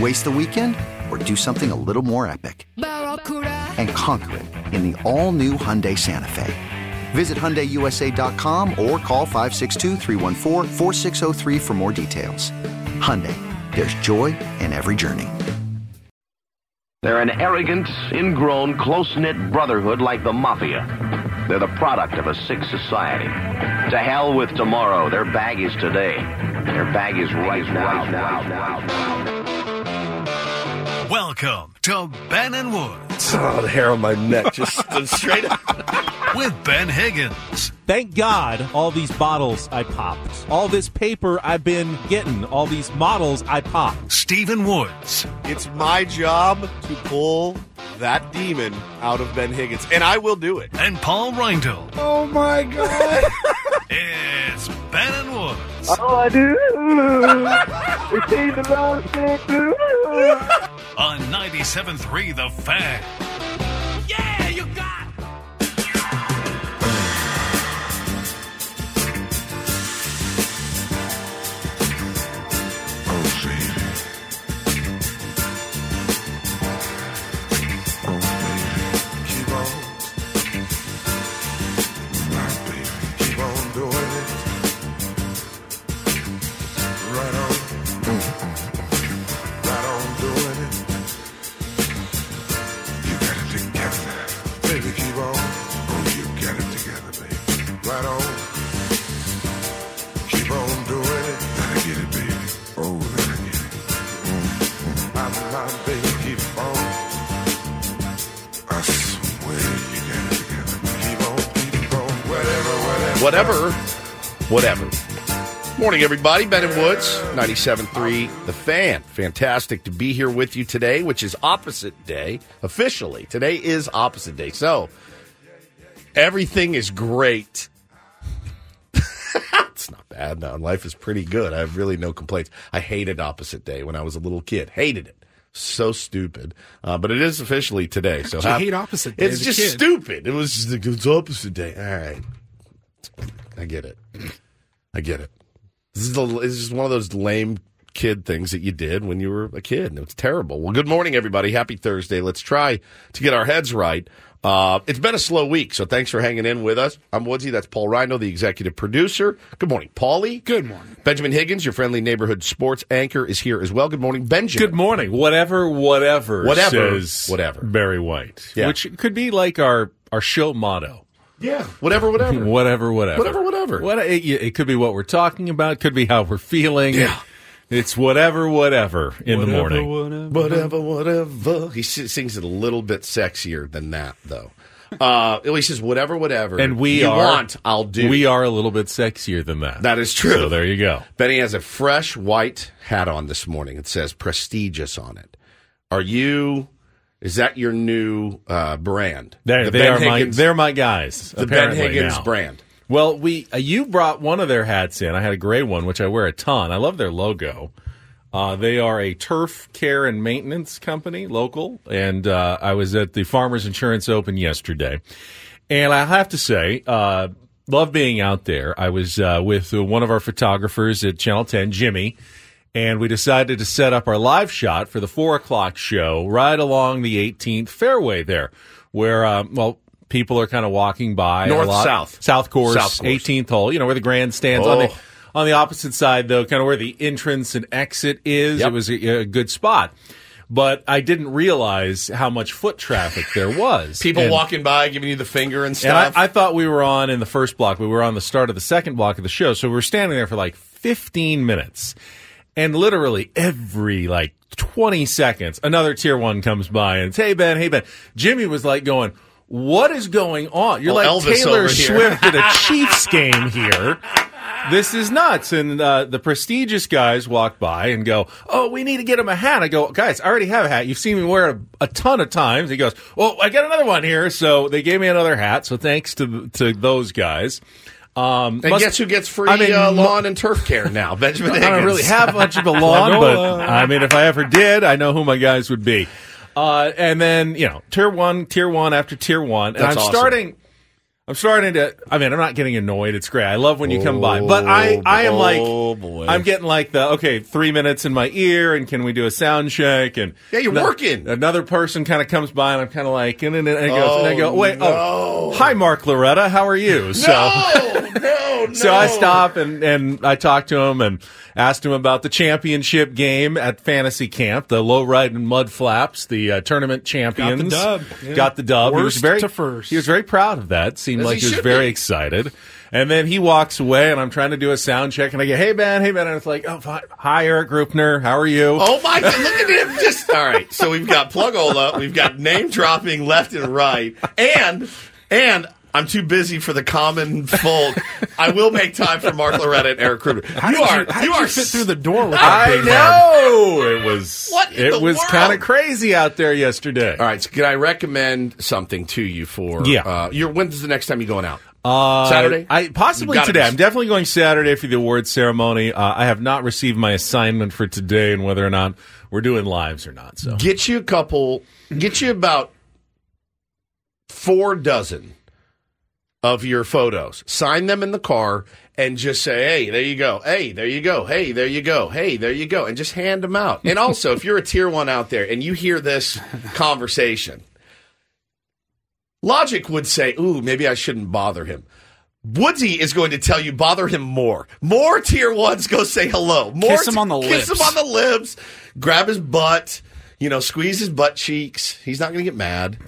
Waste the weekend or do something a little more epic? And conquer it in the all new Hyundai Santa Fe. Visit HyundaiUSA.com or call 562 for more details. Hyundai, there's joy in every journey. They're an arrogant, ingrown, close-knit brotherhood like the Mafia. They're the product of a sick society. To hell with tomorrow. Their bag is today. Their bag is right now. now, now, now. Welcome to Ben and Woods Oh, the hair on my neck just stood straight up. with Ben Higgins. Thank God all these bottles I popped. All this paper I've been getting. All these models I popped. Stephen Woods. It's my job to pull that demon out of Ben Higgins, and I will do it. And Paul Reindl. Oh my God! It's Ben and Woods Oh, I do is see the Lord say through. on 97.3 The Fan. Yeah, you got whatever, whatever. Morning, everybody. Ben and Woods, 97.3 The Fan. Fantastic to be here with you today, which is opposite day. Officially, today is opposite day. So, everything is great. it's not bad now. Life is pretty good. I have really no complaints. I hated opposite day when I was a little kid. Hated it. So stupid. Uh, but it is officially today. So hap- hate opposite day It's just kid? stupid. It was just it's opposite day. All right. I get it. I get it. This is, the, this is one of those lame kid things that you did when you were a kid. and It's terrible. Well, good morning, everybody. Happy Thursday. Let's try to get our heads right. Uh, it's been a slow week, so thanks for hanging in with us. I'm Woodsy. That's Paul Reindl, the executive producer. Good morning, Paulie. Good morning. Benjamin Higgins, your friendly neighborhood sports anchor, is here as well. Good morning, Benjamin. Good morning. Whatever, whatever, Whatever, says whatever. Barry White, Yeah. which could be like our our show motto. Yeah, whatever, whatever. Whatever, whatever, Whatever, whatever. What it, it could be what we're talking about. Could be how we're feeling. Yeah. It's whatever, whatever in the morning. Whatever, whatever. whatever. He sings it a little bit sexier than that, though. Uh, he says, whatever, whatever. And we you are want, I'll do. We are a little bit sexier than that. That is true. So there you go. Benny has a fresh white hat on this morning. It says prestigious on it. Are you, is that your new uh, brand? They're, The they are my they're my guys. The Ben Higgins now. brand. Well, we uh, you brought one of their hats in. I had a gray one, which I wear a ton. I love their logo. Uh, they are a turf care and maintenance company, local, and uh, I was at the Farmers Insurance Open yesterday, and I have to say, uh, love being out there. I was uh, with one of our photographers at Channel Ten, Jimmy, and we decided to set up our live shot for the four o'clock show right along the 18th fairway there, where uh, well people are kind of walking by. North, a lot. south. south course, South course. 18th hole. You know where the grandstands on the Oh. on the opposite side though, kind of where the entrance and exit is. Yep. It was a, a good spot. But I didn't realize how much foot traffic there was. People And- walking by, giving you the finger and and stuff. I, I thought we were on in the first block, we were on the start of the second block of the show. So we were standing there for like 15 minutes. And literally every like 20 seconds, another tier one comes by and it's, hey, Ben, hey, Ben. Jimmy was like going, what is going on? You're Oh, like Elvis Taylor. Swift at a Chiefs game here. This is nuts. And uh, the prestigious guys walk by and go, Oh, we need to get him a hat. I go, Guys, I already have a hat. You've seen me wear it a, a ton of times. He goes, Well, I got another one here. So they gave me another hat. So thanks to to those guys. Um, and must- guess who gets free I mean, uh, lawn and turf care now? Benjamin I don't really have much of a lawn, but I mean, if I ever did, I know who my guys would be. Uh, and then you know, tier one, tier one after tier one, and That's I'm awesome. starting. I'm starting to. I mean, I'm not getting annoyed. It's great. I love when you come by, but I, Oh, I am like, oh. I'm getting like the okay, three minutes in my ear, and can we do a sound check? And Yeah, you're working. Another person kind of comes by, and I'm kind of like, and then and, it goes, and I go, Oh, wait, oh, hi, Mark Loretta, how are you? So. No, no, no. So I stop and, and I talk to him and asked him about the championship game at Fantasy Camp, the low ride and mud flaps, the uh, tournament champions. Got the dub, yeah. Got the dub. he was very to first. He was very proud of that. Seemed As like he he was very be. excited. And then he walks away, and I'm trying to do a sound check, and I go, "Hey Ben, hey Ben," and it's like, "Oh, hi Eric Grupner, how are you?" Oh my God! Look at him! Just all right. So we've got Plugola, we've got name dropping left and right, and and I'm too busy for the common folk. I will make time for Mark Loretta and Eric Kruger. How you are you, how you are you fit through the door with that I big mug? know it was What in it the was kind of crazy out there yesterday. All right. So can I recommend something to you for? Yeah. Uh, your when's the next time you're going out? Uh, Saturday? I possibly today. be- I'm definitely going Saturday for the awards ceremony. Uh, I have not received my assignment for today and whether or not we're doing lives or not. So Get you a couple. Get you about four dozen of your photos. Sign them in the car and just say, "Hey, there you go. Hey, there you go. Hey, there you go. Hey, there you go." And just hand them out. And also, if you're a tier 1 out there and you hear this conversation, logic would say, "Ooh, maybe I shouldn't bother him." Woodsy is going to tell you bother him more. More tier ones go say hello. More Kiss him on the Kiss him on the lips. Grab his butt. You know, squeeze his butt cheeks. He's not going to get mad.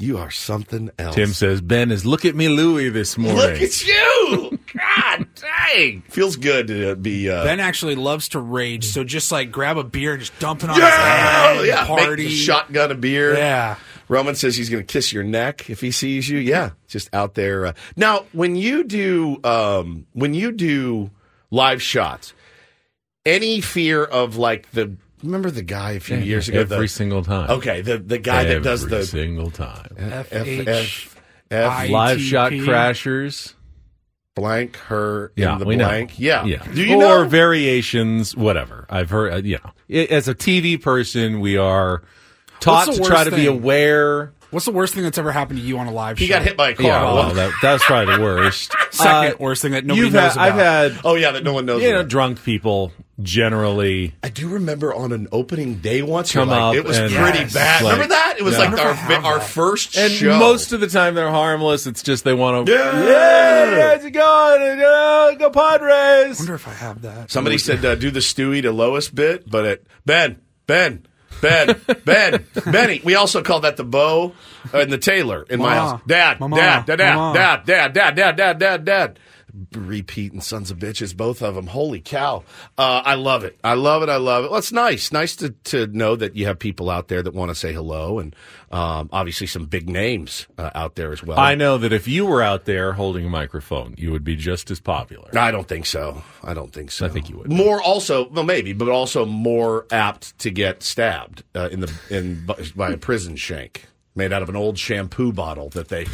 You are something else. Tim says Ben is look at me Louie this morning. Look at you! God dang! Feels good to be. Uh, Ben actually loves to rage, so just like grab a beer and just dump it on yeah, his head. Yeah. Party. the shotgun a beer. Yeah. Roman says he's going to kiss your neck if he sees you. Yeah, just out there. Uh, now, when you do um, when you do live shots, any fear of like the remember the guy a few years ago? every the, single time. okay, the the guy that does the. Every the single time. F, F- F, F, I- Live shot crashers. blank her Yeah, in the we blank. know. Yeah. yeah. Do you or know? variations, whatever. I've heard. Uh, you know, I- as a TV person, we are taught to try worst to be aware. What's the worst thing that's ever happened to you on a live he show? got hit by a car. Yeah, Well, well, that, that's probably the worst. Second Uh, worst thing that nobody you've knows had, about. I've had oh yeah, that no one knows. you know about. drunk people generally I do remember on an opening day once. Come you're like, up it was and- pretty Yes. bad. Like- remember that? It was Yeah. like our never have our that. first and show. most of the time they're harmless. It's just they want to Yeah. yeah, how's it going? Uh, go Padres. I wonder if I have that. Somebody said uh, do the Stewie to Lois bit, but it Ben Ben Ben Ben Benny. We also call that the Bo and the Taylor in my house. Dad, dad, dad, dad, dad, dad, dad, dad, dad, dad. Repeating sons of bitches, both of them. Holy cow! Uh, I love it. I love it. I love it. Well, it's nice. Nice to to know that you have people out there that want to say hello, and um, obviously some big names uh, out there as well. I know that if you were out there holding a microphone, you would be just as popular. I don't think so. I don't think so. I think you would. More also, well, maybe, but also more apt to get stabbed uh, in the in by a prison shank made out of an old shampoo bottle that they,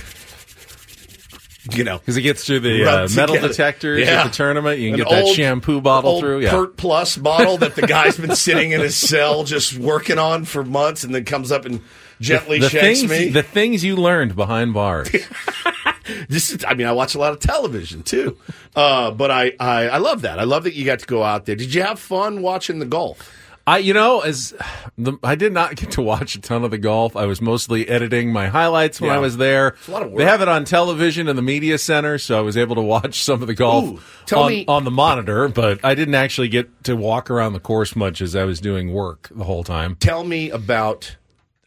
you know, Because it gets through the uh, metal together. detectors Yeah. at the tournament. You can An get that shampoo bottle old through. Yeah. Pert Plus bottle that the guy's been sitting in his cell just working on for months, and then comes up and gently the shanks things, me. the things you learned behind bars. this is, I mean, I watch a lot of television too, uh, but I, I I love that. I love that you got to go out there. Did you have fun watching the golf? I, you know, as the, I did not get to watch a ton of the golf. I was mostly editing my highlights when Yeah. I was there. a lot of work. They have it on television in the media center, so I was able to watch some of the golf Ooh, on, me- on the monitor. But I didn't actually get to walk around the course much as I was doing work the whole time. Tell me about.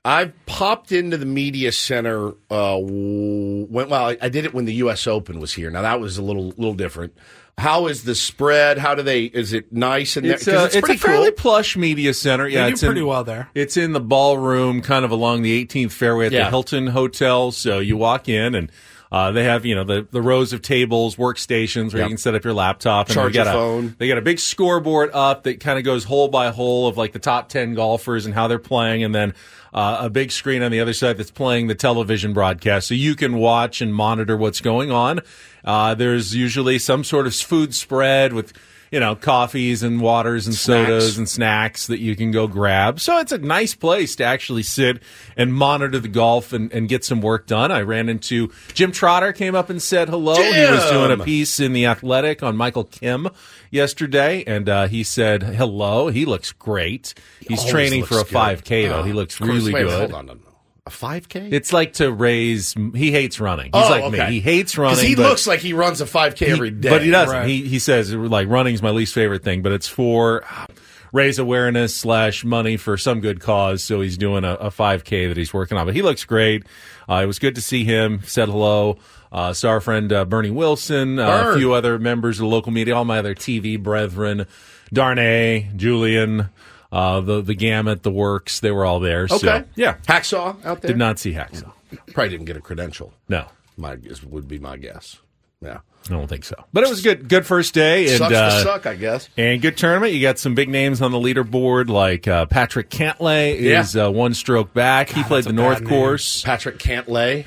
I've popped into the media center. Uh, when, well, I, I did it when the U.S. Open was here. Now that was a little little different. How is the spread? How do they? Is it nice in there? It's, 'Cause uh, it's it's pretty a fairly cool. plush media center. Yeah, do it's in- pretty well there. It's in the ballroom, kind of along the 18th fairway at Yeah. the Hilton Hotel. So you walk in and. Uh, they have, you know, the, the rows of tables, workstations where Yep. you can set up your laptop. And Charge got your a, phone. They got a big scoreboard up that kind of goes hole by hole of like the top 10 golfers and how they're playing. And then uh, a big screen on the other side that's playing the television broadcast. So you can watch and monitor what's going on. Uh, there's usually some sort of food spread with, you know, coffees and waters and Snacks. sodas and snacks that you can go grab. So it's a nice place to actually sit and monitor the golf and, and get some work done. I ran into Jim Trotter came up and said hello. He was doing a piece in the Athletic on Michael Kim yesterday, and uh, he said hello. He looks great. He's Always training for a good. 5K though. Oh, he looks of course. really Wait, good. Hold on. A five k? It's like to raise. He hates running. He's Oh, like okay. me. He hates running. Because he looks like he runs a five k he- every day, But he doesn't. Right. He he says like running's my least favorite thing, but it's for uh, raise awareness slash money for some good cause. So he's doing a, a 5K that he's working on. But he looks great. Uh, it was good to see him. Said hello. Uh, saw our friend uh, Bernie Wilson, uh, a few other members of the local media, all my other TV brethren, Darnay, Julian, uh, the the gamut, the works. They were all there. Okay. So, yeah. Hacksaw out there. Did not see Hacksaw. Probably didn't get a credential. No. My guess would be my guess. Yeah. I don't think so. But it was good. Good first day. And, Sucks uh, suck, I guess. And good tournament. You got some big names on the leaderboard, like uh, Patrick Cantlay Yeah. is uh, one stroke back. he played that's the a North bad name. Course. Patrick can't.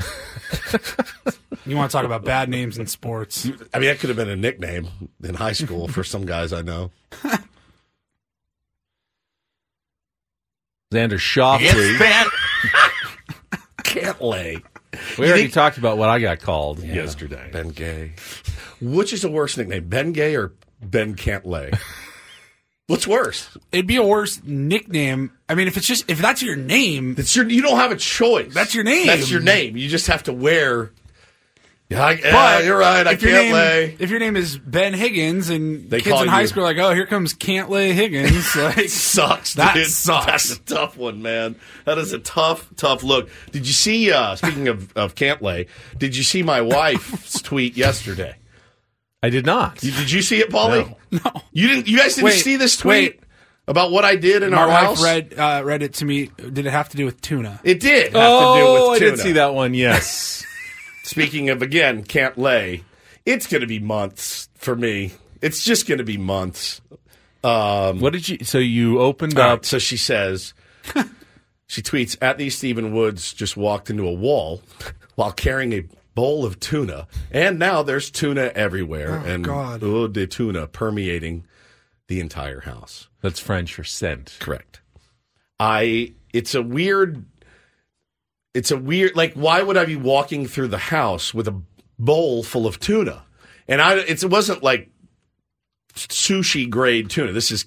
You want to talk about bad names in sports? I mean, that could have been a nickname in high school for some guys I know. Xander Schauffele. Can't lay. We already talked about what I got called yesterday. Ben Gay. Which is the worst nickname, Ben Gay or Ben Can't Lay? What's worse? It'd be a worse nickname. I mean, if it's just if that's your name, It's your. You don't have a choice. That's your name. That's your name. You just have to wear. Yeah, I, yeah, but you're right. I if your can't name, lay. If your name is Ben Higgins and They kids in high you- school are like, oh, here comes Can't Lay Higgins. Like, sucks. That dude. sucks. That's a tough one, man. That is a tough, tough look. Did you see? Uh, speaking of of Cantlay, did you see my wife's tweet yesterday? I did not. You, did you see it, Paulie? No. You didn't. You guys didn't Wait, see this tweet wait. about what I did in my our wife house? read uh, read it to me. Did it have to do with tuna? It did have oh, to do with I tuna. did see that one. Yes. Speaking of again, can't lay. It's going to be months for me. It's just going to be months. Um, what did you? So you opened All up. so she says, she tweets, at these Stephen Woods just walked into a wall while carrying a bowl of tuna. And now there's tuna everywhere. Oh, and God. oh, the tuna permeating the entire house. That's French for scent. Correct. I, it's a weird, it's a weird, like, why would I be walking through the house with a bowl full of tuna? And I, it's, it wasn't like sushi grade tuna. This is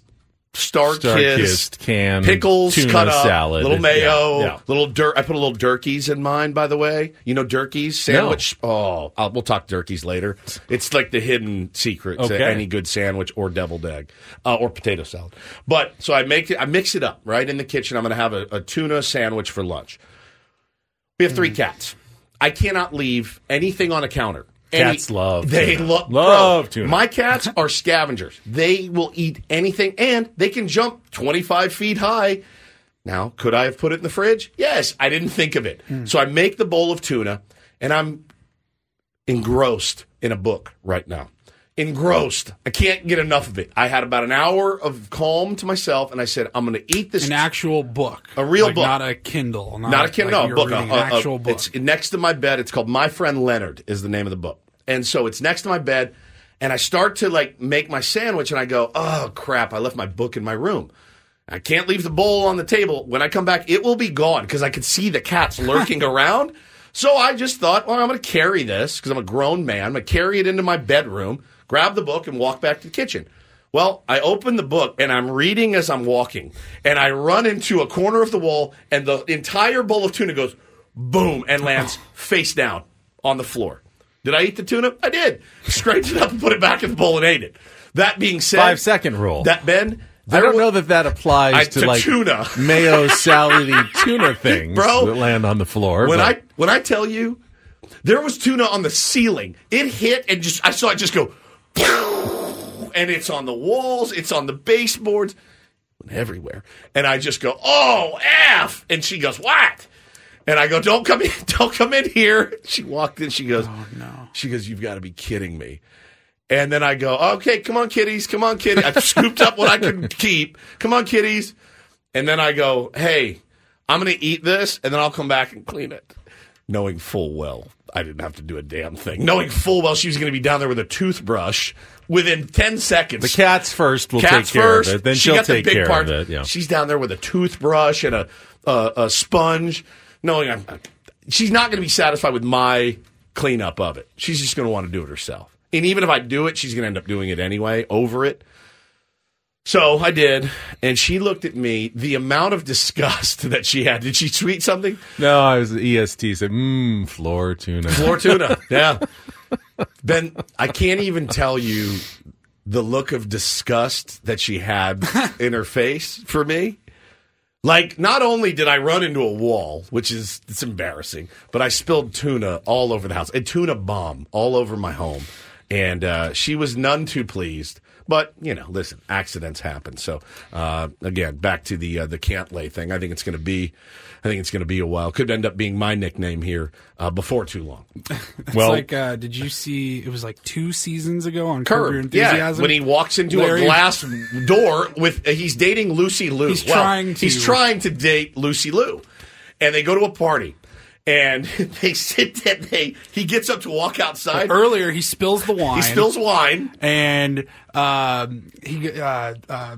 star, canned pickles tuna cut up, salad. little mayo, Yeah, yeah. little dirt. I put a little Durkeys in mine, by the way. You know Durkeys sandwich. Oh, I'll, we'll talk Durkeys later. It's like the hidden secret to any good sandwich or deviled egg uh, or potato salad. But so I make it. I mix it up right in the kitchen. I'm going to have a, a tuna sandwich for lunch. We have three Mm. cats. I cannot leave anything on a counter. Any- Cats love They tuna. lo- Love bro, tuna. My cats are scavengers. They will eat anything, and they can jump 25 feet high. Now, could I have put it in the fridge? Yes, I didn't think of it. So I make the bowl of tuna, and I'm engrossed in a book right now. Engrossed. I can't get enough of it. I had about an hour of calm to myself, and I said, I'm going to eat this. An actual book, A real Like, book. not a Kindle, not, Not a Kindle, like no, book. a- uh, an a- a- actual book. It's next to my bed. It's called My Friend Leonard. Is the name of the book. And so it's next to my bed, and I start to like make my sandwich, and I go, "Oh crap! I left my book in my room. I can't leave the bowl on the table. When I come back, it will be gone because I can see the cats lurking around." So I just thought, well, I'm going to carry this because I'm a grown man. I'm going to carry it into my bedroom, grab the book, and walk back to the kitchen. Well, I open the book and I'm reading as I'm walking, and I run into a corner of the wall, and the entire bowl of tuna goes boom and lands face down on the floor. Did I eat the tuna? I did. Scraped it up and put it back in the bowl and ate it. That being said, Five second rule. That Ben, I don't know that that applies I- to, to like tuna. mayo salady tuna things Bro, that land on the floor. when but- I when I tell you there was tuna on the ceiling, it hit and just I saw it just go, and it's on the walls, it's on the baseboards, everywhere, and I just go, oh f, and she goes, what? And I go, don't come in, don't come in here. She walked in, she goes, oh no, she goes, you've got to be kidding me. And then I go, okay, come on, kitties, come on, kitties. I scooped up what I could keep. Come on, kitties. And then I go, hey, I'm going to eat this and then I'll come back and clean it. Knowing full well I didn't have to do a damn thing. Knowing full well she was going to be down there with a toothbrush within 10 seconds. the cats first will Cats take care first. of it. Then she she'll got the take big care part. of it. Yeah. She's down there with a toothbrush and a, a, a sponge. Knowing I'm, she's not going to be satisfied with my cleanup of it. She's just going to want to do it herself. And even if I do it, she's going to end up doing it anyway, over it. So I did, and she looked at me. The amount of disgust that she had. Did she tweet something? No, I was EST said, mmm, floor tuna. Floor tuna. yeah. Ben, I can't even tell you the look of disgust that she had in her face for me. Like, not only did I run into a wall, which is it's embarrassing, but I spilled tuna all over the house, a tuna bomb all over my home, and uh, she was none too pleased. But you know, listen, accidents happen. So uh, again, back to the uh, the can't lay thing. I think it's going to be, I think it's going to be a while. Could end up being my nickname here uh, before too long. It's like, uh, did you see? It was like two seasons ago on Curb Your Curb, yeah. Enthusiasm. When he walks into Larry- a glass door with, uh, he's dating Lucy Liu. He's Well, trying to- He's trying to date Lucy Liu, and they go to a party, and they sit. there, They he gets up to walk outside. Earlier, he spills the wine. He spills wine, and um, he uh, uh,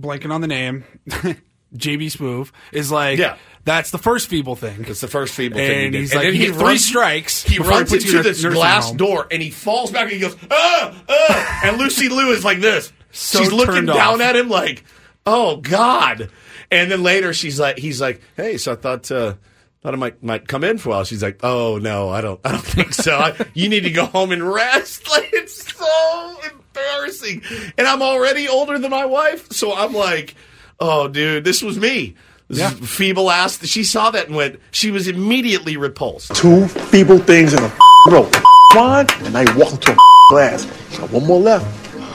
blanking on the name. JB Smoove is like, Yeah. that's the first feeble thing. It's the first feeble thing. And he's And like, then you he get three runs- strikes. He runs into in this glass home. door and he falls back and he goes, ah, ah, and Lucy Liu is like this. So she's looking down off. at him like, oh God. And then later she's like, he's like, hey, so I thought, uh, thought I might might come in for a while. She's like, oh no, I don't, I don't think so. I, you need to go home and rest. Like it's so embarrassing. And I'm already older than my wife, so I'm like, oh dude, this was me. This Yeah. feeble ass. She saw that and went. She was immediately repulsed. Two feeble things in a row. Wine, and now you walk into a glass. Got one more left.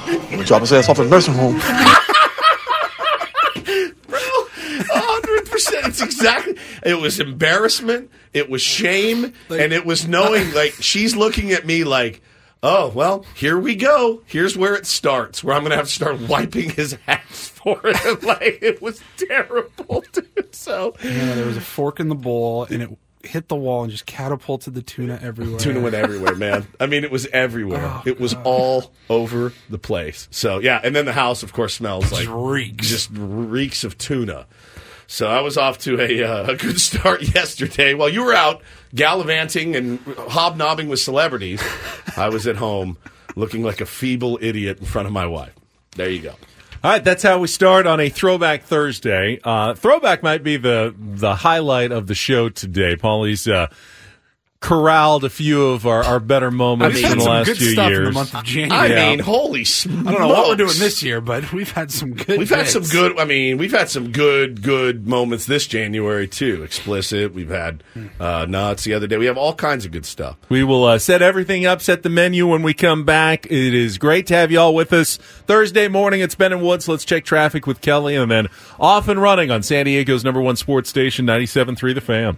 I'm gonna drop his ass off at the nursing home. hundred percent. It's exactly. It was embarrassment. It was shame, and it was knowing like she's looking at me like, oh well, here we go. Here's where it starts. Where I'm gonna have to start wiping his ass for it. like it was terrible, dude. So Yeah, there was a fork in the bowl, and it hit the wall and just catapulted the tuna everywhere. tuna went everywhere, man. I mean, it was everywhere. Oh, it was all over the place. So yeah, and then the house, of course, smells like reeks. just reeks of tuna. So I was off to a, uh, a good start yesterday. While you were out gallivanting and hobnobbing with celebrities, I was at home looking like a feeble idiot in front of my wife. There you go. All right, that's how we start on a Throwback Thursday. Uh, throwback might be the the highlight of the show today. Paulie's uh, corralled a few of our, our better moments We've from the some last good few stuff years. in the month of I January. Yeah. mean, holy smokes. I don't know what we're doing this year, but we've had some good. We've had some good. I mean, we've had some good, good moments this January too. Explicit. We've had uh, nuts the other day. We have all kinds of good stuff. We will uh, set everything up, set the menu when we come back. It is great to have you all with us. Thursday morning, it's Ben and Woods. Let's check traffic with Kelly, and then off and running on San Diego's number one sports station, 97.3 The Fan.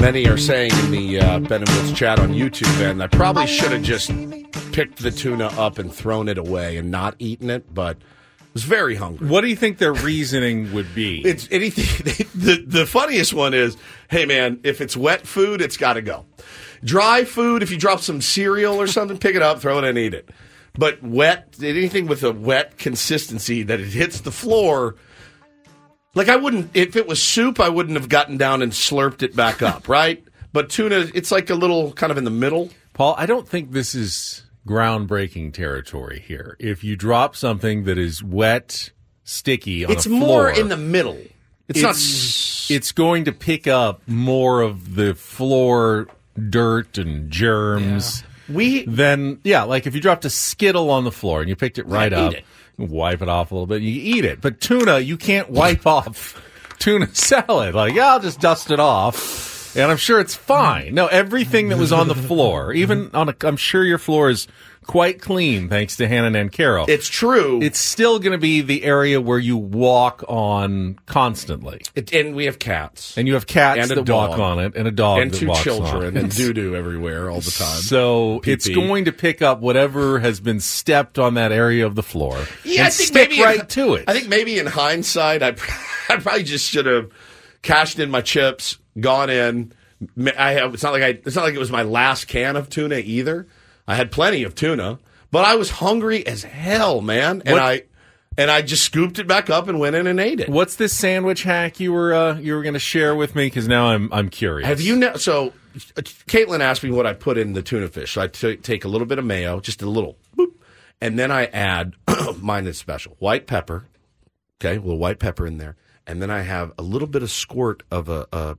Many are saying in the uh, Ben and Woods chat on YouTube, and I probably should have just picked the tuna up and thrown it away and not eaten it, but I was very hungry. What do you think their reasoning would be? It's anything. The the funniest one is, hey man, if it's wet food, it's got to go. Dry food, if you drop some cereal or something, pick it up, throw it, and eat it. But wet, anything with a wet consistency that it hits the floor. Like I wouldn't, if it was soup, I wouldn't have gotten down and slurped it back up, right? But tuna, it's like a little kind of in the middle. Paul, I don't think this is groundbreaking territory here. If you drop something that is wet, sticky on It's more floor, in the middle. It's, it's, not. s- it's going to pick up more of the floor dirt and germs. We Then, yeah, like if you dropped a Skittle on the floor and you picked it right up, it. Wipe it off a little bit, you eat it. But tuna, you can't wipe off tuna salad. Like, yeah, I'll just dust it off. And I'm sure it's fine. No, everything that was on the floor, even on a, I'm sure your floor is quite clean thanks to Hannah and Carol. it's true. it's still going to be the area where you walk on constantly. It- and we have cats And you have cats And a that walk dog. on it and a dog and that two walks children on it. and doo doo everywhere all the time. So it's Pee-pee. going to pick up whatever has been stepped on that area of the floor. Yeah, and I think stick maybe right in, to it. I think maybe in hindsight, I, I probably just should have cashed in my chips, gone in. I have. It's not like I. It's not like it was my last can of tuna either. I had plenty of tuna, but I was hungry as hell, man, and What- I and I just scooped it back up and went in and ate it. What's this sandwich hack you were uh, you were going to share with me? Because now I'm I'm curious. Have you know? So, uh, Caitlin asked me what I put in the tuna fish. So I t- take a little bit of mayo, just a little, boop, and then I add mine is special white pepper. Okay, a little white pepper in there, and then I have a little bit of squirt of a a,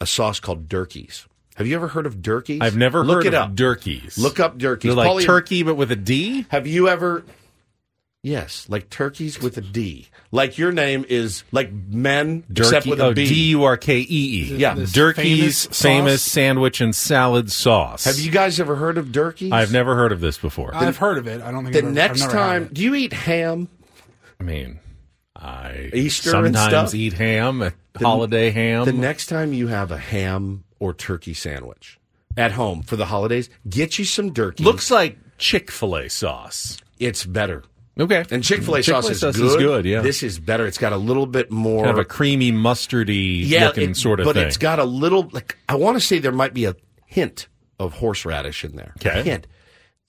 a sauce called Durkeys. Have you ever heard of Durkeys? I've never Look heard it of up. Durkeys. Look up Durkeys. They're like Paulie, turkey, but with a D. Have you ever? Yes, like turkeys with a D. Like your name is like men, except Durkey, with a oh, B. D U R K E E. Yeah. This Durkey's famous famous, sauce? sandwich and salad sauce. Have you guys ever heard of Durkeys? I've never heard of this before. I've heard of it. I don't think The I've ever- I've next never had time, it. do you eat ham? I mean, I Easter and sometimes stuff? eat ham, holiday ham. The next time you have a ham or turkey sandwich at home for the holidays, get you some Durkey. looks like Chick Fil A sauce. it's better. Okay, And Chick Fil A sauce, is, good. Yeah, This is better. It's got a little bit more kind of a creamy mustardy yeah, looking it- sort of but thing. But it's got a little like I want to say there might be a hint of horseradish in there. Okay. A hint.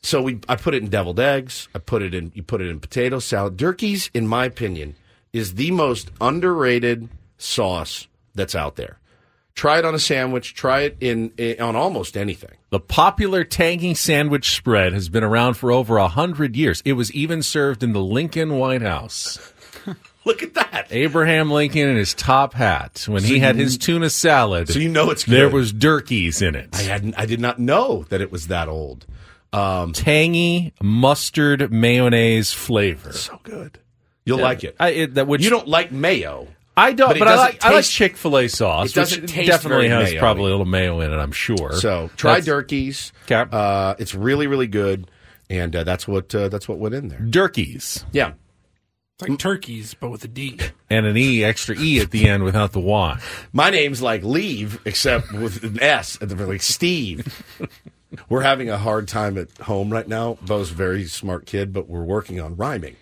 So we I put it in deviled eggs. I put it in you put it in potato salad. Durkey's, in my opinion, is the most underrated sauce that's out there. Try it on a sandwich. Try it in, in on almost anything. The popular tangy sandwich spread has been around for over a hundred years. It was even served in the Lincoln White House. Look at that. Abraham Lincoln in his top hat when he had his tuna salad. So you know it's good. there was Durkeys in it. I hadn't. I did not know that it was that old. Um, Tangy mustard mayonnaise flavor. so good. You'll like it. I, it that which you don't like mayo. I don't, but but, I like I like Chick Fil A sauce. it which taste definitely has mayo-y. probably a little mayo in it. I'm sure. So try That's- Durkeys. Okay. Uh, it's really really good, and uh, that's what uh, that's what went in there. Durkeys. Yeah. It's like turkeys, but with a D. and an E, extra E at the end without the Y. My name's like Leave, except with an S at the very like Steve. we're having a hard time at home right now. Bo's a very smart kid, but we're working on rhyming.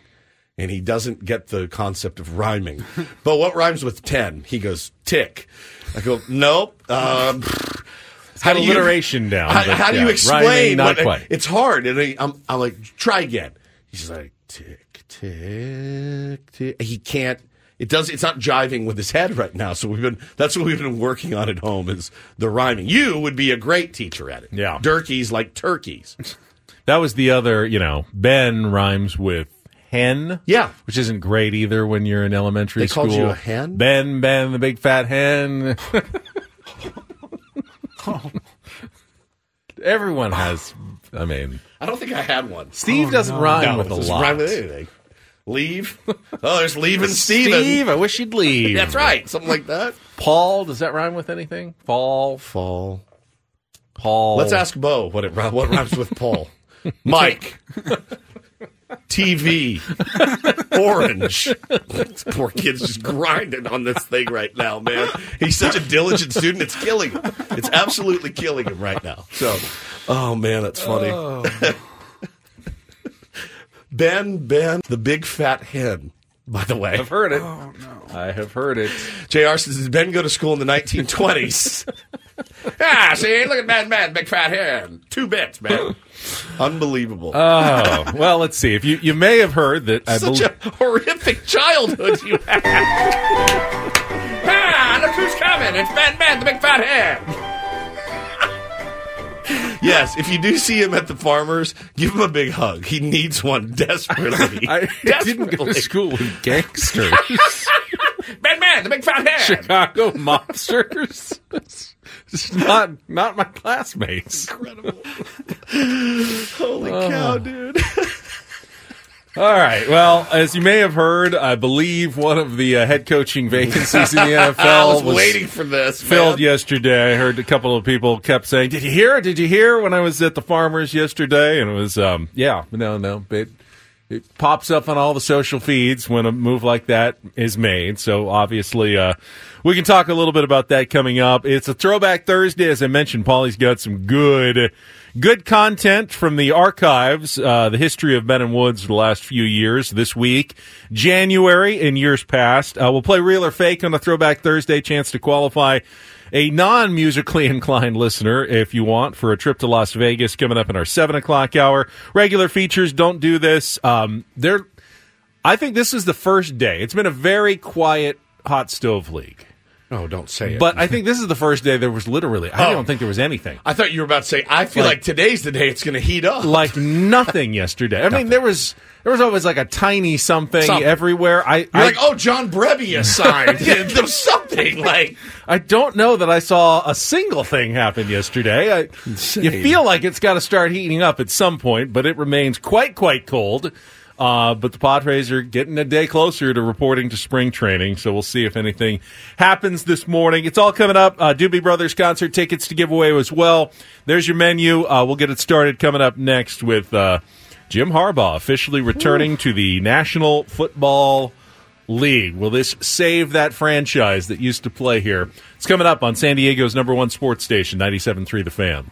And he doesn't get the concept of rhyming. but what rhymes with 10? He goes, tick. I go, nope. Um, How got alliteration down, How, how do yeah, you explain? rhyming, not what- quite. It's hard. And I, I'm, I'm like, try again. He's like, tick, tick, tick. He can't. It does. It's not jiving with his head right now. So we've been. That's what we've been working on at home is the rhyming. You would be a great teacher at it. Yeah. Durkeys like turkeys. That was the other, you know, Ben rhymes with hen. Yeah. Which isn't great either when you're in elementary They school. called you a hen? Ben, Ben, the big fat hen. Everyone has, I mean, I don't think I had one. Steve oh, doesn't rhyme No, with a lot. Rhyme with anything. Leave. Oh, there's leaving Steven. Steve, I wish you'd leave. That's right. Something like that. Paul, does that rhyme with anything? Fall, Fall. Paul. Let's ask Bo what it what rhymes with Paul. Mike. TV. Orange. This poor kid's just grinding on this thing right now, man. He's such a diligent student. It's killing him. It's absolutely killing him right now. So, oh man, that's funny. Oh. ben, Ben, the big fat hen. By the way, I've heard it. Oh, I have heard it. Jr. says, "Did Ben go to school in the 1920s?" Ah, see, look at Ben, Ben, big fat hen. Two bits, man. Unbelievable. Oh, well, let's see. If you, you may have heard that I Such believe. a horrific childhood you had. ah, look who's coming. It's Ben Ben, the big fat hen. yes, if you do see him at the farmer's, give him a big hug. He needs one desperately. I didn't go to desperately. school with gangsters. Ben Ben, the big fat hen. Chicago mobsters. It's not not my classmates. Incredible. Holy cow, dude. All right. Well, as you may have heard, I believe one of the uh, head coaching vacancies in the NFL I was, waiting for this. filled man. yesterday. I heard a couple of people kept saying, "Did you hear? Did you hear?" When I was at the farmers yesterday, and it was, um, yeah, no, no, it, it pops up on all the social feeds when a move like that is made. So obviously, uh, we can talk a little bit about that coming up. It's a throwback Thursday, as I mentioned. Paulie's got some good. Good content from the archives, uh, the history of Ben and Woods the last few years. This week, January and years past, uh, we'll play real or fake on a Throwback Thursday. Chance to qualify a non-musically inclined listener if you want for a trip to Las Vegas coming up in our seven o'clock hour. Regular features don't do this. Um, they're, I think this is the first day. It's been a very quiet hot stove league. Oh, don't say it. But I think this is the first day there was literally, I Oh. don't think there was anything. I thought you were about to say, I feel Like- like, today's the day it's going to heat up. like nothing yesterday. I mean, there was there was always like a tiny something, Something. everywhere. I You're I, like, oh, John Brebbia signed. there was something like. I don't know that I saw a single thing happen yesterday. I, you feel like it's got to start heating up at some point, but it remains quite quite cold. Uh, but the Padres are getting a day closer to reporting to spring training, so we'll see if anything happens this morning. It's all coming up. Uh, Doobie Brothers concert tickets to give away as well. There's your menu. Uh, we'll get it started coming up next with uh, Jim Harbaugh officially returning to the National Football League. Will this save that franchise that used to play here? It's coming up on San Diego's number one sports station, 97.3 The Fan.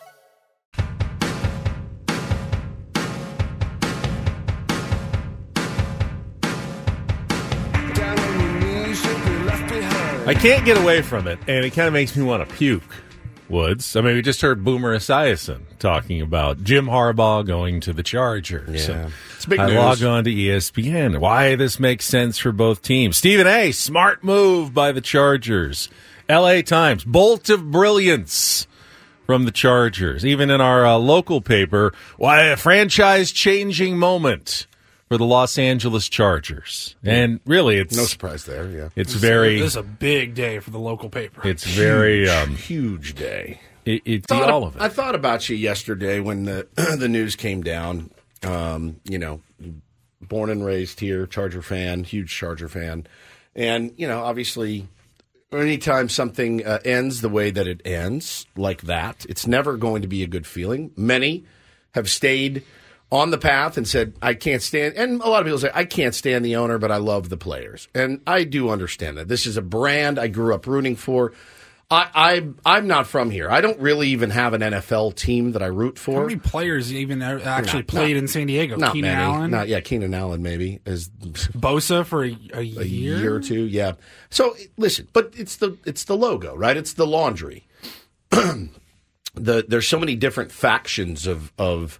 I can't get away from it, and it kind of makes me want to puke. Woods. I mean, we just heard Boomer Esiason talking about Jim Harbaugh going to the Chargers. Yeah. And It's big I news. log on to ESPN. Why this makes sense for both teams. Stephen A. Smart move by the Chargers. L.A. Times. Bolt of brilliance from the Chargers. Even in our uh, local paper, why a franchise changing moment for the Los Angeles Chargers. And really, it's No surprise there, yeah. It's This is- very. This is a big day for the local paper. It's very um, huge day. It, it's Thought all of- of it. I thought about you yesterday when the the news came down. Um, you know, born and raised here, Charger fan, huge Charger fan, and you know, obviously, anytime something uh, ends the way that it ends, like that, it's never going to be a good feeling. Many have stayed on the path and said, I can't stand, and a lot of people say, I can't stand the owner, but I love the players. And I do understand that. This is a brand I grew up rooting for. I, I, I'm not from here. I don't really even have an NFL team that I root for. How many players even actually Not- played not- in San Diego? Not Keenan many. Allen, Not, yeah, Keenan Allen maybe is Bosa for a, a year, a year or two. Yeah. So listen, but it's the it's the logo, right? It's the laundry. the there's so many different factions of of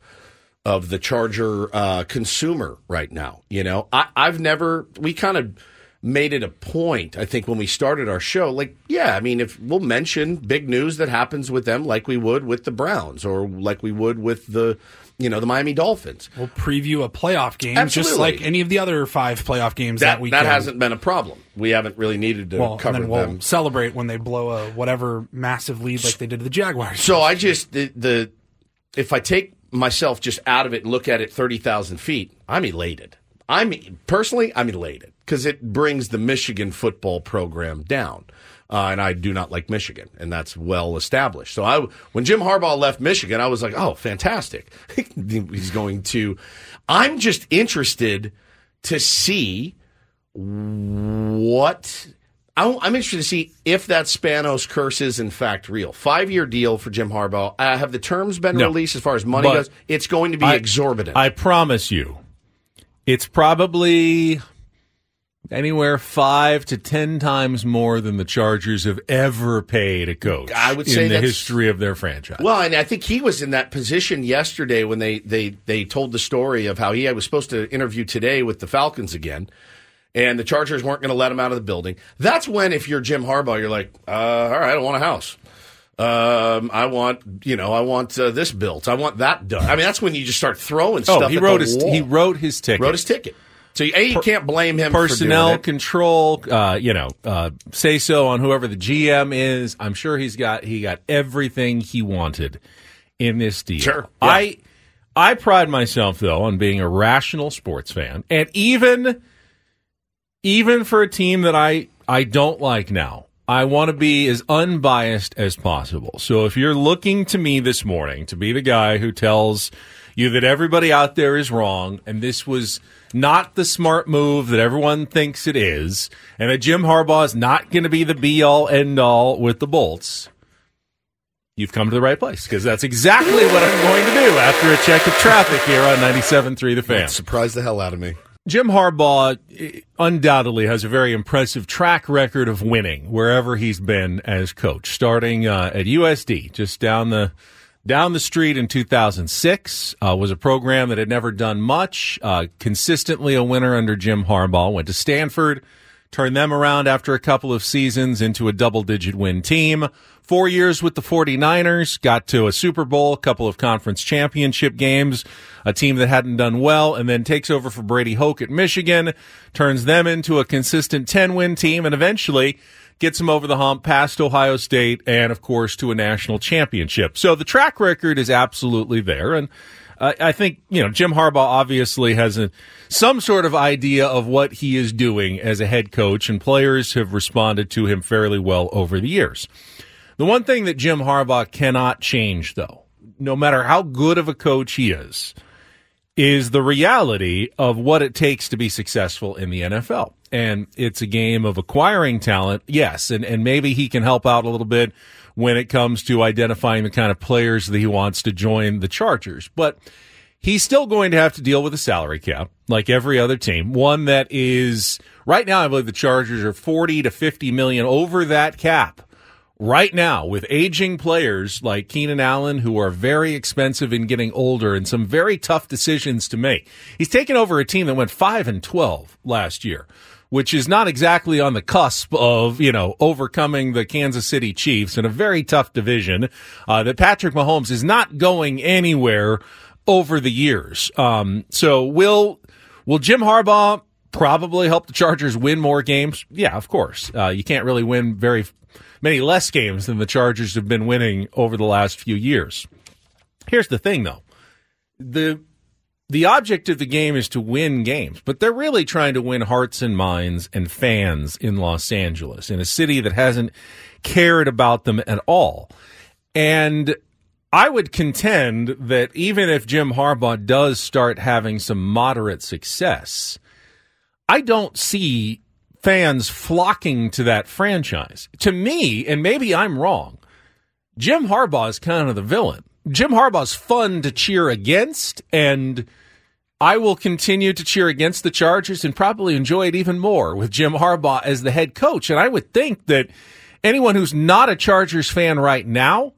of the Charger uh, consumer right now. You know, I, I've never we kind of made it a point. I think when we started our show, like yeah, I mean, if we'll mention big news that happens with them, like we would with the Browns or like we would with the you know the Miami Dolphins. We'll preview a playoff game, just like any of the other five playoff games that, That, weekend. that hasn't been a problem. We haven't really needed to well, and cover then we'll them. celebrate when they blow a whatever massive lead like they did to the Jaguars. So I just the, the if I take myself just out of it and look at it thirty thousand feet, I'm elated. I'm personally I'm elated because it brings the Michigan football program down. Uh, and I do not like Michigan, and that's well established. So I, when Jim Harbaugh left Michigan, I was like, "Oh, fantastic! He's going to." I'm just interested to see what I'm interested to see if that Spanos curse is in fact real. Five year deal for Jim Harbaugh. Uh, have the terms been No. released as far as money goes? It's going to be I- exorbitant. I promise you, it's probably anywhere five to ten times more than the Chargers have ever paid a coach. I would say in the history of their franchise. Well, and I think he was in that position yesterday when they, they, they told the story of how he was supposed to interview today with the Falcons again, and the Chargers weren't going to let him out of the building. That's when, if you're Jim Harbaugh, you're like, uh, all right, I don't want a house. Um, I want, you know, I want uh, this built. I want that done. I mean, that's when you just start throwing stuff. oh, stuff. he at wrote the his wall. he wrote his ticket. wrote his ticket. So a you can't blame him personnel for doing it. control. Uh, you know, uh, say so on whoever the GM is. I'm sure he's got he got everything he wanted in this deal. Sure, yeah. I I pride myself though on being a rational sports fan, and even even for a team that I I don't like now, I want to be as unbiased as possible. So if you're looking to me this morning to be the guy who tells you that everybody out there is wrong and this was not the smart move that everyone thinks it is, and that Jim Harbaugh is not going to be the be all end all with the Bolts, you've come to the right place because that's exactly what I'm going to do after a check of traffic here on 97.3 The Fan. Surprised the hell out of me. Jim Harbaugh eh, undoubtedly has a very impressive track record of winning wherever he's been as coach, starting uh, at USD, just down the down the street in 2006. Uh, was a program that had never done much. Uh, consistently a winner under Jim Harbaugh. Went to Stanford, turned them around after a couple of seasons into a double digit win team. Four years with the 49ers, got to a Super Bowl, a couple of conference championship games, a team that hadn't done well, and then takes over for Brady Hoke at Michigan, turns them into a consistent 10 win team, and eventually gets them over the hump past Ohio State and, of course, to a national championship. So the track record is absolutely there. And uh, I think, you know, Jim Harbaugh obviously has a, some sort of idea of what he is doing as a head coach, and players have responded to him fairly well over the years. The one thing that Jim Harbaugh cannot change, though, no matter how good of a coach he is, is the reality of what it takes to be successful in the NFL. And it's a game of acquiring talent, yes, and, and maybe he can help out a little bit when it comes to identifying the kind of players that he wants to join the Chargers. But he's still going to have to deal with a salary cap like every other team. One that is right now, I believe the Chargers are 40 to 50 million over that cap right now with aging players like Keenan Allen who are very expensive and getting older and some very tough decisions to make. He's taken over a team that went 5 and 12 last year, which is not exactly on the cusp of, you know, overcoming the Kansas City Chiefs in a very tough division uh, that Patrick Mahomes is not going anywhere over the years. Um, so will will Jim Harbaugh probably help the Chargers win more games? Yeah, of course. Uh, you can't really win very many less games than the Chargers have been winning over the last few years. Here's the thing, though the the object of the game is to win games, but they're really trying to win hearts and minds and fans in Los Angeles, in a city that hasn't cared about them at all. And I would contend that even if Jim Harbaugh does start having some moderate success, I don't see fans flocking to that franchise. To me, and maybe I'm wrong, Jim Harbaugh is kind of the villain. Jim Harbaugh's fun to cheer against, and I will continue to cheer against the Chargers and probably enjoy it even more with Jim Harbaugh as the head coach. And I would think that anyone who's not a Chargers fan right now,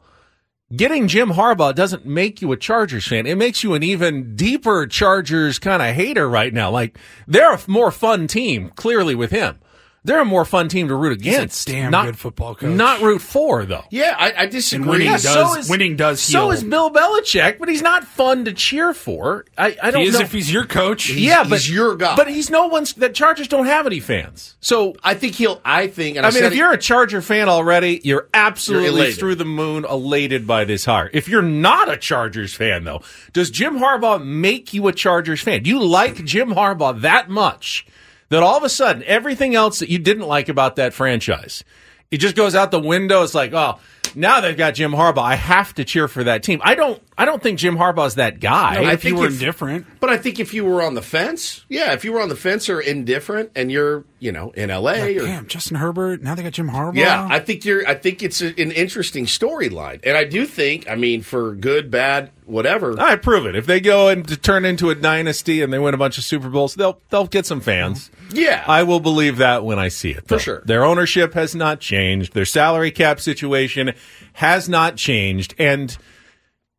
getting Jim Harbaugh doesn't make you a Chargers fan. It makes you an even deeper Chargers kind of hater right now. Like they're a more fun team, clearly with him. They're a more fun team to root against. damn not, good football coach. Not root for though. Yeah, I, I disagree. And winning Yeah, does so is- winning does So is Bill Belichick, but he's not fun to cheer for. I, I don't he is know. if he's your coach. yeah, but he's your guy. But he's no one's. The Chargers don't have any fans. So I think he'll. I think. And I I, mean, if it- you're a Charger fan already, you're absolutely You're through the moon, elated by this hire. If you're not a Chargers fan, though, does Jim Harbaugh make you a Chargers fan? Do you like Jim Harbaugh that much that all of a sudden everything else that you didn't like about that franchise, it just goes out the window? It's like, oh, now they've got Jim Harbaugh. I have to cheer for that team. I don't. I don't think Jim Harbaugh's that guy. No, I if you think were if- indifferent. But I think if you were on the fence, yeah, if you were on the fence or indifferent, and you're, you know, in L.A. or Damn, Justin Herbert. Now they got Jim Harbaugh. Yeah, I think you're. I think it's a, an interesting storyline, and I do think. I mean, for good, bad, whatever. I prove it. If they go and turn into a dynasty and they win a bunch of Super Bowls, they'll they'll get some fans. Yeah, I will believe that when I see it. For sure. Their ownership has not changed. Their salary cap situation has not changed. And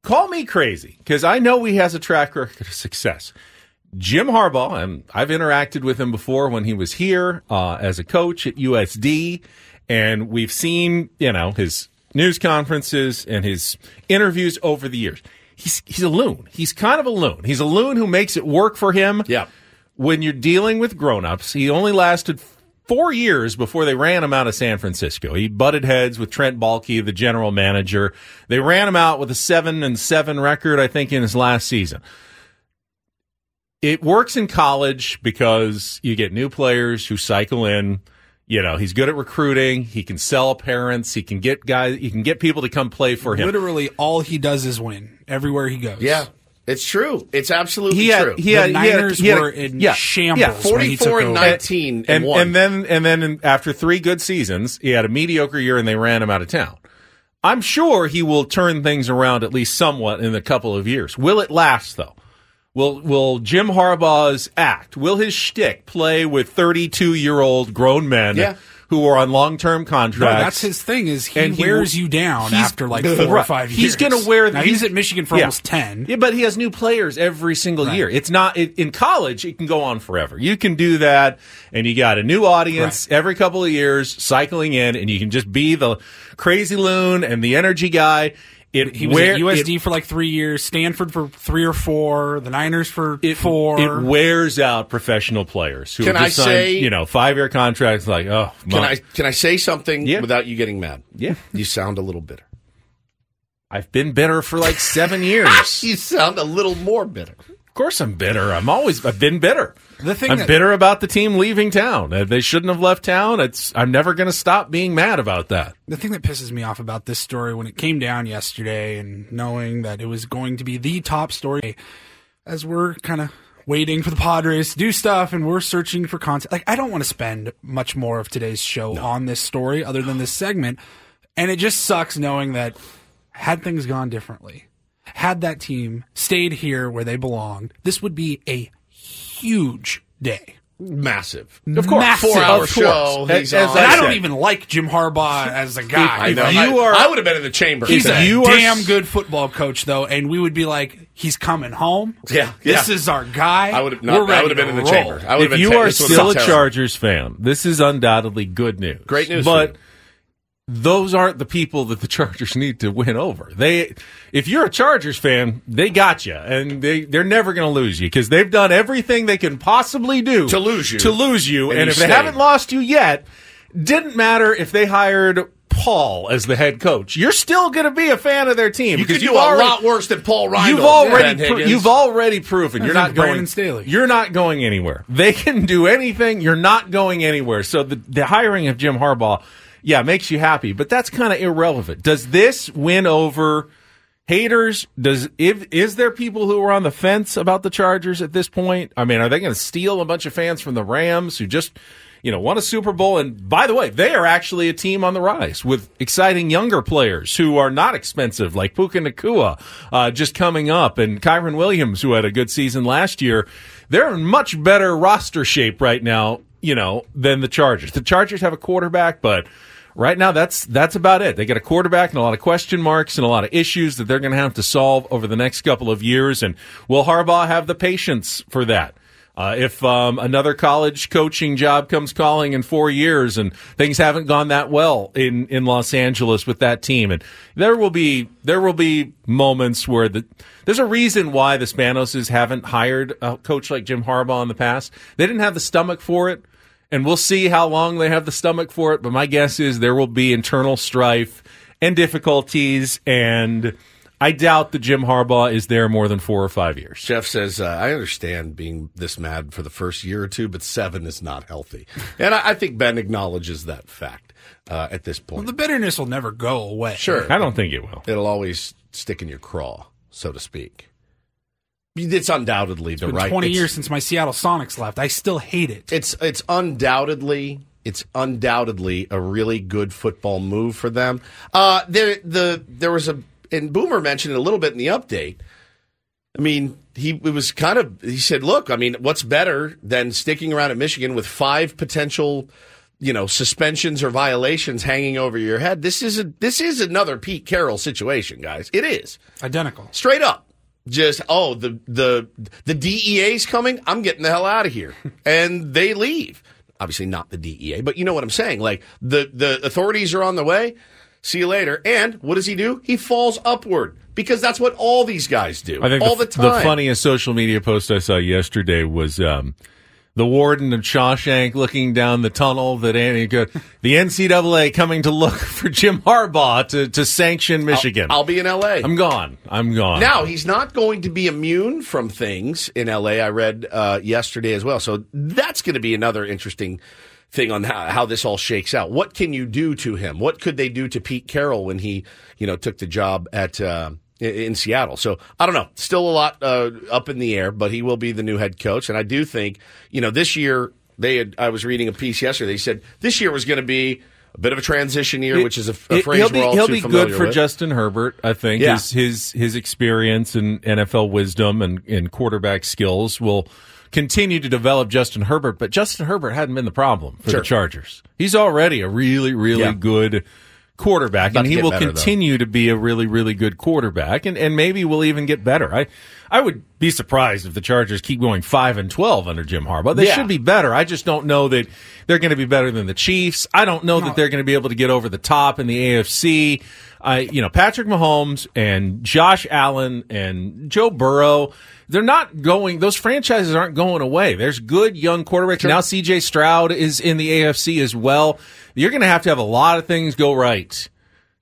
call me crazy because I know he has a track record of success. Jim Harbaugh, and I've interacted with him before when he was here uh, as a coach at USD, and we've seen you know his news conferences and his interviews over the years. He's he's a loon. He's kind of a loon. He's a loon who makes it work for him. Yeah. When you're dealing with grown-ups, he only lasted four years before they ran him out of San Francisco. He butted heads with Trent Baalke, the general manager. They ran him out with a seven and seven record, I think, in his last season. It works in college because you get new players who cycle in. You know, he's good at recruiting. He can sell parents. He can get guys. He can get people to come play for him. Literally, all he does is win everywhere he goes. Yeah, it's true. It's absolutely he had, true. He had, The he had- Niners he had a- were in yeah, shambles Yeah, when he took 44 and over. 19 and, and one. and then and then in- after three good seasons, he had a mediocre year, and they ran him out of town. I'm sure he will turn things around at least somewhat in a couple of years. Will it last though? Will Will Jim Harbaugh's act? Will his shtick play with 32 year old grown men Yeah. Who are on long term No, contracts? that's his thing. Is he And wears you down after like four or five years. He's going to wear. Now he's at Michigan for yeah. almost ten. Yeah, but he has new players every single Right. year. It's not it, in college. It can go on forever. You can do that, and you got a new audience every couple of years cycling in, and you can just be the crazy loon and the energy guy. It He was wear- at USD it- for like three years, Stanford for three or four, the Niners for four. It wears out professional players who Can have I just signed, say- you know, five year contracts. Like, oh, Can I can I say something without you getting mad? Yeah. You sound a little bitter. I've been bitter for like seven years. you sound a little more bitter. Of course, I'm bitter. I'm always I've been bitter. The thing I'm that- bitter about the team leaving town. Uh, They shouldn't have left town. It's I'm never going to stop being mad about that. The thing that pisses me off about this story when it came down yesterday and knowing that it was going to be the top story as we're kind of waiting for the Padres to do stuff and we're searching for content. Like, I don't want to spend much more of today's show on this story other than this segment. And it just sucks knowing that had things gone differently, had that team stayed here where they belonged, this would be a huge day. Massive. Of course. Massive. Four hour show. course. He's And on. I don't even like Jim Harbaugh as a guy. I know. If I, you are- I would have been in the chamber. He's today. a damn good football coach, though, and we would be like, "He's coming home. Yeah, this yeah. is our guy. I would have We're not. I would have been in the roll." chamber. I would have if been you ta- are still a terrible. Chargers fan, this is undoubtedly good news. Great news But for you. Those aren't the people that the Chargers need to win over. They, if you're a Chargers fan, they got you, and they they're never going to lose you because they've done everything they can possibly do To lose you. To lose you, And and, you if they haven't lost you yet, didn't matter if they hired. Paul as the head coach, you're still going to be a fan of their team You because could do you've a lot worse than Paul Reindl. You've already, pro- you've already proven I you're not going. Staley. You're not going anywhere. They can do anything. You're not going anywhere. So the, the hiring of Jim Harbaugh, yeah, makes you happy, but that's kind of irrelevant. Does this win over haters? Does if is there people who are on the fence about the Chargers at this point? I mean, are they going to steal a bunch of fans from the Rams who just you know won a Super Bowl? And by the way, they are actually a team on the rise with exciting younger players who are not expensive, like Puka Nacua, uh, just coming up, and Kyren Williams, who had a good season last year. They're in much better roster shape right now, you know, than the Chargers. The Chargers have a quarterback, but right now that's that's about it. They got a quarterback and a lot of question marks and a lot of issues that they're going to have to solve over the next couple of years. And will Harbaugh have the patience for that? Uh, if um, another college coaching job comes calling in four years and things haven't gone that well in, in Los Angeles with that team, and there will be there will be moments where the there's a reason why the Spanoses haven't hired a coach like Jim Harbaugh in the past. They didn't have the stomach for it, and we'll see how long they have the stomach for it. But my guess is there will be internal strife and difficulties and. I doubt that Jim Harbaugh is there more than four or five years. Jeff says, uh, I understand being this mad for the first year or two, but seven is not healthy. And I, I think Ben acknowledges that fact uh, at this point. Well, the bitterness will never go away. Sure. I don't think it will. It'll always stick in your craw, so to speak. It's undoubtedly the It's been right. 20 it's- years since my Seattle Sonics left. I still hate it. It's it's undoubtedly it's undoubtedly a really good football move for them. Uh, there the there was a and Boomer mentioned it a little bit in the update. I mean, he it was kind of he said, "Look, I mean, what's better than sticking around at Michigan with five potential, you know, suspensions or violations hanging over your head? This is a this is another Pete Carroll situation, guys. It is Identical. straight up." Just oh the the the DEA's coming. I'm getting the hell out of here, and they leave. Obviously not the DEA, but you know what I'm saying. Like the the authorities are on the way. See you later. And what does he do? He falls upward because that's what all these guys do I think all the, the, time. the funniest social media post I saw yesterday was um, the warden of Shawshank looking down the tunnel that Annie could, the NCAA coming to look for Jim Harbaugh to, to sanction Michigan. I'll, I'll be in L.A. I'm gone. I'm gone. Now he's not going to be immune from things in LA. I read uh, yesterday as well, so that's going to be another interesting thing on how, how this all shakes out. What can you do to him? What could they do to Pete Carroll when he, you know, took the job at uh, in- Seattle? So I don't know. Still a lot uh, up in the air, but he will be the new head coach. And I do think, you know, this year they had. I was reading a piece yesterday. They said this year was going to be a bit of a transition year, which is a, a phrase he'll be, we're all he'll too be familiar good for with. Justin Herbert. I think Yeah. his his his experience and NFL wisdom and, and quarterback skills will continue to develop Justin Herbert. But Justin Herbert hadn't been the problem for Sure. the Chargers. He's already a really really Yeah. good quarterback, About and he will better, though. continue to be a really really good quarterback, and and maybe will even get better. I I would be surprised if the Chargers keep going five and twelve under Jim Harbaugh. They Yeah. should be better. I just don't know that they're going to be better than the Chiefs. I don't know that they're going to be able to get over the top in the AFC. I, you know, Patrick Mahomes and Josh Allen and Joe Burrow, they're not going, those franchises aren't going away. There's good young quarterbacks. Now CJ Stroud is in the AFC as well. You're going to have to have a lot of things go right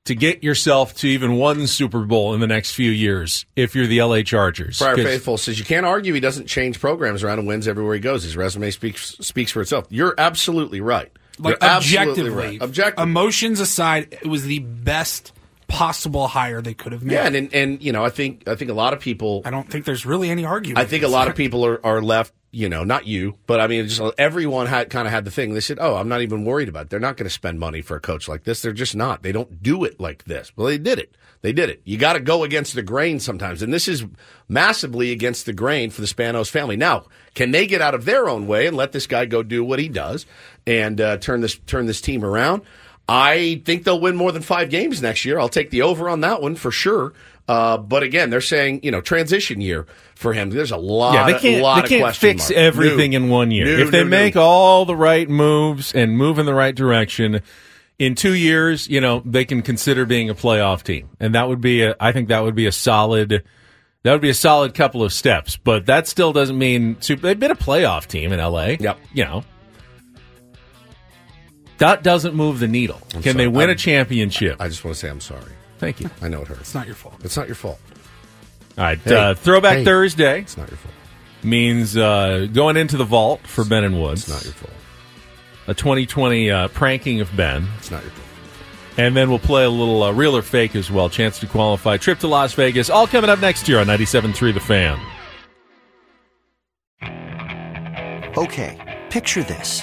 to get yourself to even one Super Bowl in the next few years if you're the LA Chargers. Prior 'Cause- Faithful says you can't argue he doesn't change programs around and wins everywhere he goes. His resume speaks speaks for itself. You're absolutely right. Like You're objectively, right. Objectively. emotions aside, it was the best possible hire they could have made. Yeah, and, and you know, I think I think a lot of people. I don't think there's really any argument. I think a lot of people are, are left. You know, not you, but I mean, just everyone had kind of had the thing. They said, "Oh, I'm not even worried about. It. They're not going to spend money for a coach like this. They're just not. They don't do it like this." Well, they did it. They did it. You got to go against the grain sometimes, and this is massively against the grain for the Spanos family. Now, can they get out of their own way and let this guy go do what he does and uh, turn this turn this team around? I think they'll win more than five games next year. I'll take the over on that one for sure. Uh, but again, they're saying you know transition year for him. There's a lot. Yeah, they can't. lot They can't fix marks. everything No. in one year. No, if they no. make all the right moves and move in the right direction, in two years, you know, they can consider being a playoff team, and that would be. A, I think that would be a solid. That would be a solid couple of steps, but that still doesn't mean super, they've been a playoff team in LA. Yep. You know, that doesn't move the needle. I'm can they win a I'm- championship? I just want to say I'm sorry. Thank you. I know it hurts. It's not your fault. It's not your fault. All right, Hey. uh, Throwback Hey. Thursday. It's not your fault. Means uh, going into the vault for Ben and Woods. It's not your fault. A 2020 uh, pranking of Ben. It's not your fault. And then we'll play a little uh, real or fake as well. Chance to qualify. Trip to Las Vegas. All coming up next year on 97.3 The Fan. Okay, picture this.